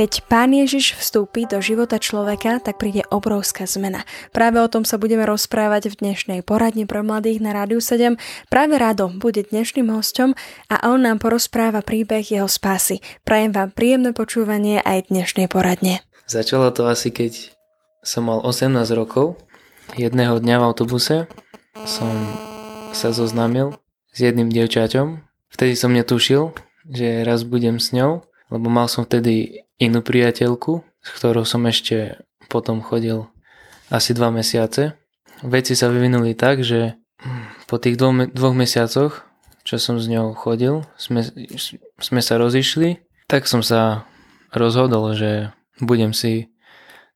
Keď Pán Ježiš vstúpi do života človeka, tak príde obrovská zmena. Práve o tom sa budeme rozprávať v dnešnej poradni pre mladých na Rádiu 7. Práve Rado bude dnešným hostom a on nám porozpráva príbeh jeho spásy. Prajem vám príjemné počúvanie aj dnešnej poradne. Začalo to asi keď som mal 18 rokov. Jedného dňa v autobuse som sa zoznámil s jedným dievčaťom. Vtedy som netušil, že raz budem s ňou, lebo mal som vtedy inú priateľku, s ktorou som ešte potom chodil asi dva mesiace. Veci sa vyvinuli tak, že po tých dvoch, dvoch mesiacoch, čo som s ňou chodil, sme, sme sa rozišli, tak som sa rozhodol, že budem si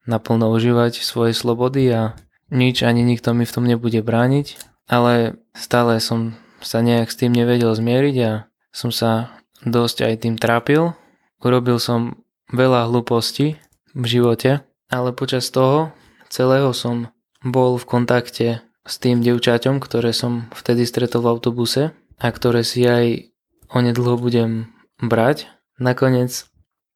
naplno užívať svoje slobody a nič ani nikto mi v tom nebude brániť, ale stále som sa nejak s tým nevedel zmieriť a som sa dosť aj tým trápil. Urobil som veľa hlúpostí v živote, ale počas toho celého som bol v kontakte s tým devčaťom, ktoré som vtedy stretol v autobuse a ktoré si aj onedlho budem brať. Nakoniec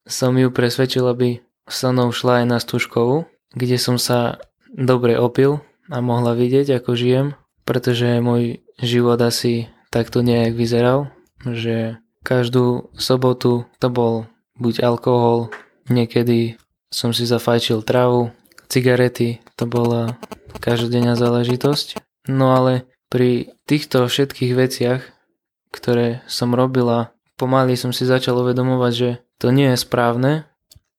som ju presvedčil, aby so mnou šla aj na stúžkovú, kde som sa dobre opil a mohla vidieť, ako žijem, pretože môj život asi takto nejak vyzeral, že každú sobotu to bol buď alkohol, niekedy som si zafajčil trávu, cigarety, to bola každodenná záležitosť. No ale pri týchto všetkých veciach, ktoré som robila, pomaly som si začal uvedomovať, že to nie je správne.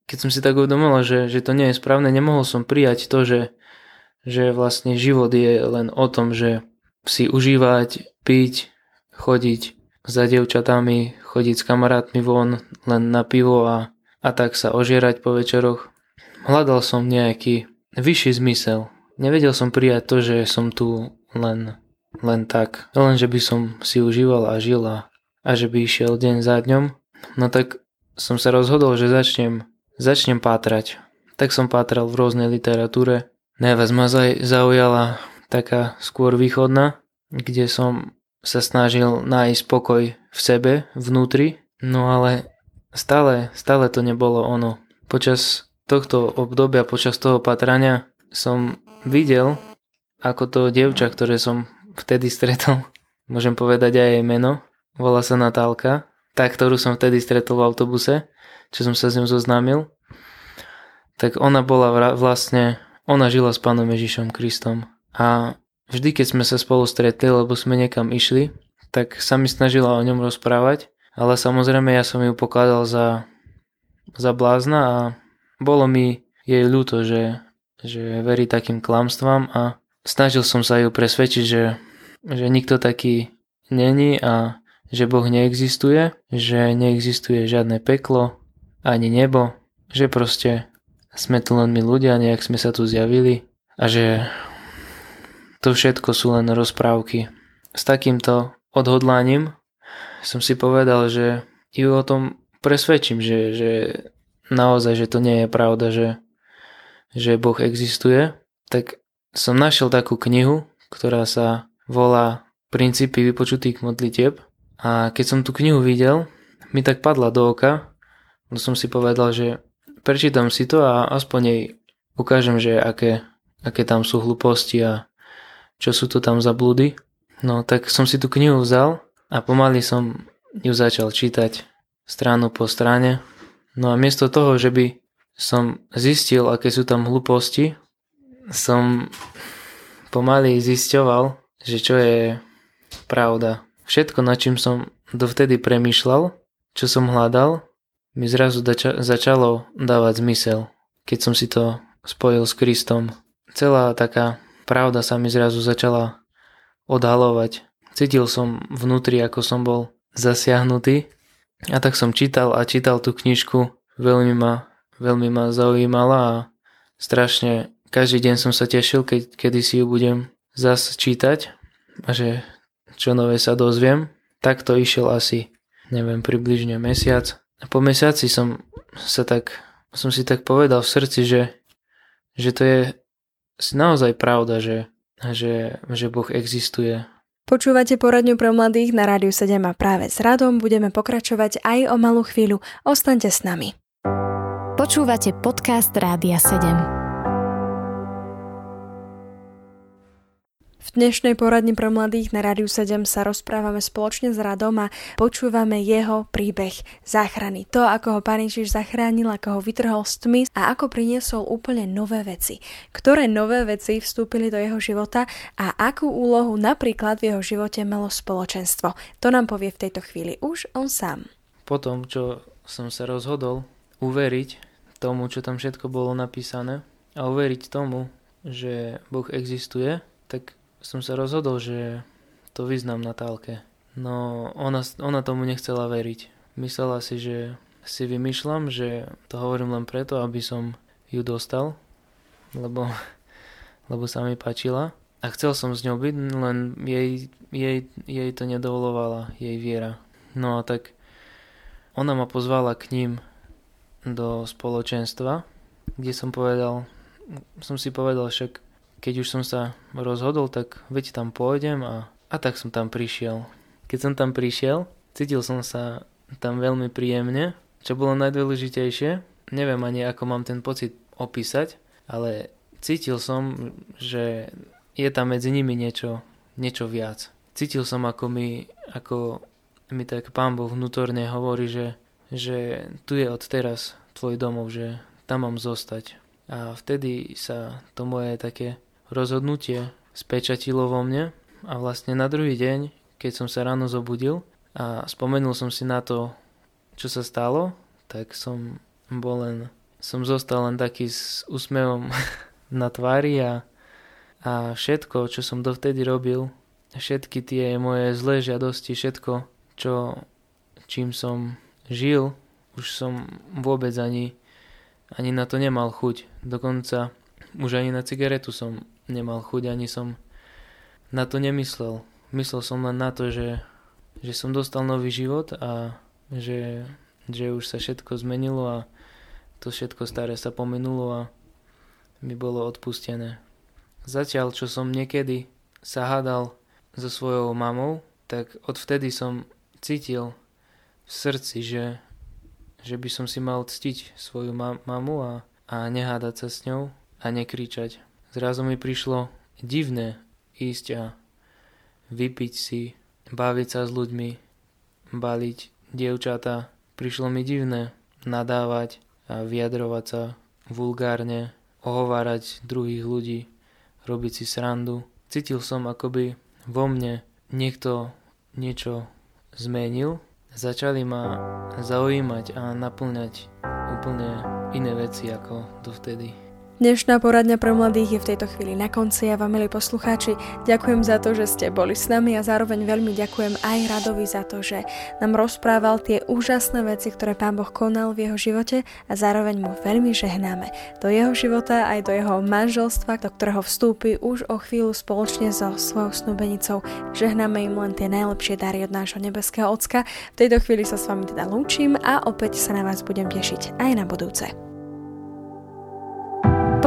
Keď som si tak uvedomila, že, že to nie je správne, nemohol som prijať to, že, že vlastne život je len o tom, že si užívať, piť, chodiť za devčatami, chodiť s kamarátmi von len na pivo a, a tak sa ožierať po večeroch. Hľadal som nejaký vyšší zmysel. Nevedel som prijať to, že som tu len, len tak. Len, že by som si užíval a žil a, a že by išiel deň za dňom. No tak som sa rozhodol, že začnem, začnem pátrať. Tak som pátral v rôznej literatúre. Najviac ma zaujala taká skôr východná, kde som sa snažil nájsť pokoj v sebe, vnútri, no ale stále, stále to nebolo ono. Počas tohto obdobia, počas toho patrania som videl, ako to dievča, ktoré som vtedy stretol, môžem povedať aj jej meno, volá sa Natálka, tá, ktorú som vtedy stretol v autobuse, čo som sa s ňou zoznámil, tak ona bola vlastne, ona žila s pánom Ježišom Kristom a Vždy, keď sme sa spolu stretli, lebo sme niekam išli, tak sa mi snažila o ňom rozprávať, ale samozrejme ja som ju pokladal za, za blázna a bolo mi jej ľúto, že, že verí takým klamstvám a snažil som sa ju presvedčiť, že, že nikto taký není a že Boh neexistuje, že neexistuje žiadne peklo ani nebo, že proste sme tu len my ľudia, nejak sme sa tu zjavili a že to všetko sú len rozprávky. S takýmto odhodlaním som si povedal, že ju o tom presvedčím, že, že naozaj, že to nie je pravda, že, že Boh existuje. Tak som našiel takú knihu, ktorá sa volá Princípy vypočutých modlitieb a keď som tú knihu videl, mi tak padla do oka, no som si povedal, že prečítam si to a aspoň jej ukážem, že aké, aké tam sú hlúposti a čo sú to tam za blúdy. No tak som si tú knihu vzal a pomaly som ju začal čítať stranu po strane. No a miesto toho, že by som zistil, aké sú tam hlúposti, som pomaly zisťoval, že čo je pravda. Všetko, na čím som dovtedy premýšľal, čo som hľadal, mi zrazu dača- začalo dávať zmysel, keď som si to spojil s Kristom. Celá taká pravda sa mi zrazu začala odhalovať. Cítil som vnútri, ako som bol zasiahnutý a tak som čítal a čítal tú knižku. Veľmi ma, veľmi ma zaujímala a strašne každý deň som sa tešil, keď, kedy si ju budem zas čítať a že čo nové sa dozviem. Tak to išiel asi, neviem, približne mesiac. A po mesiaci som sa tak som si tak povedal v srdci, že, že to je naozaj pravda, že, že, že Boh existuje. Počúvate poradňu pre mladých na Rádiu 7 a práve s Radom budeme pokračovať aj o malú chvíľu. Ostaňte s nami. Počúvate podcast Rádia 7. V dnešnej poradni pre mladých na Rádiu 7 sa rozprávame spoločne s Radom a počúvame jeho príbeh záchrany. To, ako ho Pán Ježiš zachránil, ako ho vytrhol z tmy a ako priniesol úplne nové veci. Ktoré nové veci vstúpili do jeho života a akú úlohu napríklad v jeho živote malo spoločenstvo. To nám povie v tejto chvíli už on sám. Po tom, čo som sa rozhodol uveriť tomu, čo tam všetko bolo napísané a uveriť tomu, že Boh existuje, tak som sa rozhodol, že to vyznám Natálke. No ona, ona tomu nechcela veriť. Myslela si, že si vymýšľam, že to hovorím len preto, aby som ju dostal, lebo, lebo sa mi páčila. A chcel som s ňou byť, len jej, jej, jej to nedovolovala, jej viera. No a tak ona ma pozvala k ním do spoločenstva, kde som povedal, som si povedal, však keď už som sa rozhodol, tak veď tam pôjdem a, a tak som tam prišiel. Keď som tam prišiel, cítil som sa tam veľmi príjemne, čo bolo najdôležitejšie. Neviem ani ako mám ten pocit opísať, ale cítil som, že je tam medzi nimi niečo, niečo viac. Cítil som, ako mi, ako mi tak pán Boh vnútorne hovorí, že, že tu je od teraz tvoj domov, že tam mám zostať. A vtedy sa to moje také rozhodnutie spečatilo vo mne a vlastne na druhý deň, keď som sa ráno zobudil a spomenul som si na to, čo sa stalo, tak som bol len, som zostal len taký s úsmevom na tvári a, a všetko, čo som dovtedy robil, všetky tie moje zlé žiadosti, všetko, čo, čím som žil, už som vôbec ani, ani na to nemal chuť. Dokonca už ani na cigaretu som nemal chuť, ani som na to nemyslel. Myslel som len na to, že, že som dostal nový život a že, že už sa všetko zmenilo a to všetko staré sa pomenulo a mi bolo odpustené. Zatiaľ, čo som niekedy sa hádal so svojou mamou, tak odvtedy som cítil v srdci, že, že by som si mal ctiť svoju ma- mamu a, a nehádať sa s ňou a nekričať. Zrazu mi prišlo divné ísť a vypiť si, baviť sa s ľuďmi, baliť dievčata. Prišlo mi divné nadávať a vyjadrovať sa vulgárne, ohovárať druhých ľudí, robiť si srandu. Cítil som, akoby vo mne niekto niečo zmenil. Začali ma zaujímať a naplňať úplne iné veci ako dovtedy. Dnešná poradňa pre mladých je v tejto chvíli na konci. Ja vám, milí poslucháči, ďakujem za to, že ste boli s nami a zároveň veľmi ďakujem aj Radovi za to, že nám rozprával tie úžasné veci, ktoré Pán Boh konal v jeho živote a zároveň mu veľmi žehnáme do jeho života aj do jeho manželstva, do ktorého vstúpi už o chvíľu spoločne so svojou snúbenicou. Žehnáme im len tie najlepšie dary od nášho nebeského Ocka. V tejto chvíli sa s vami teda lúčim a opäť sa na vás budem tešiť aj na budúce.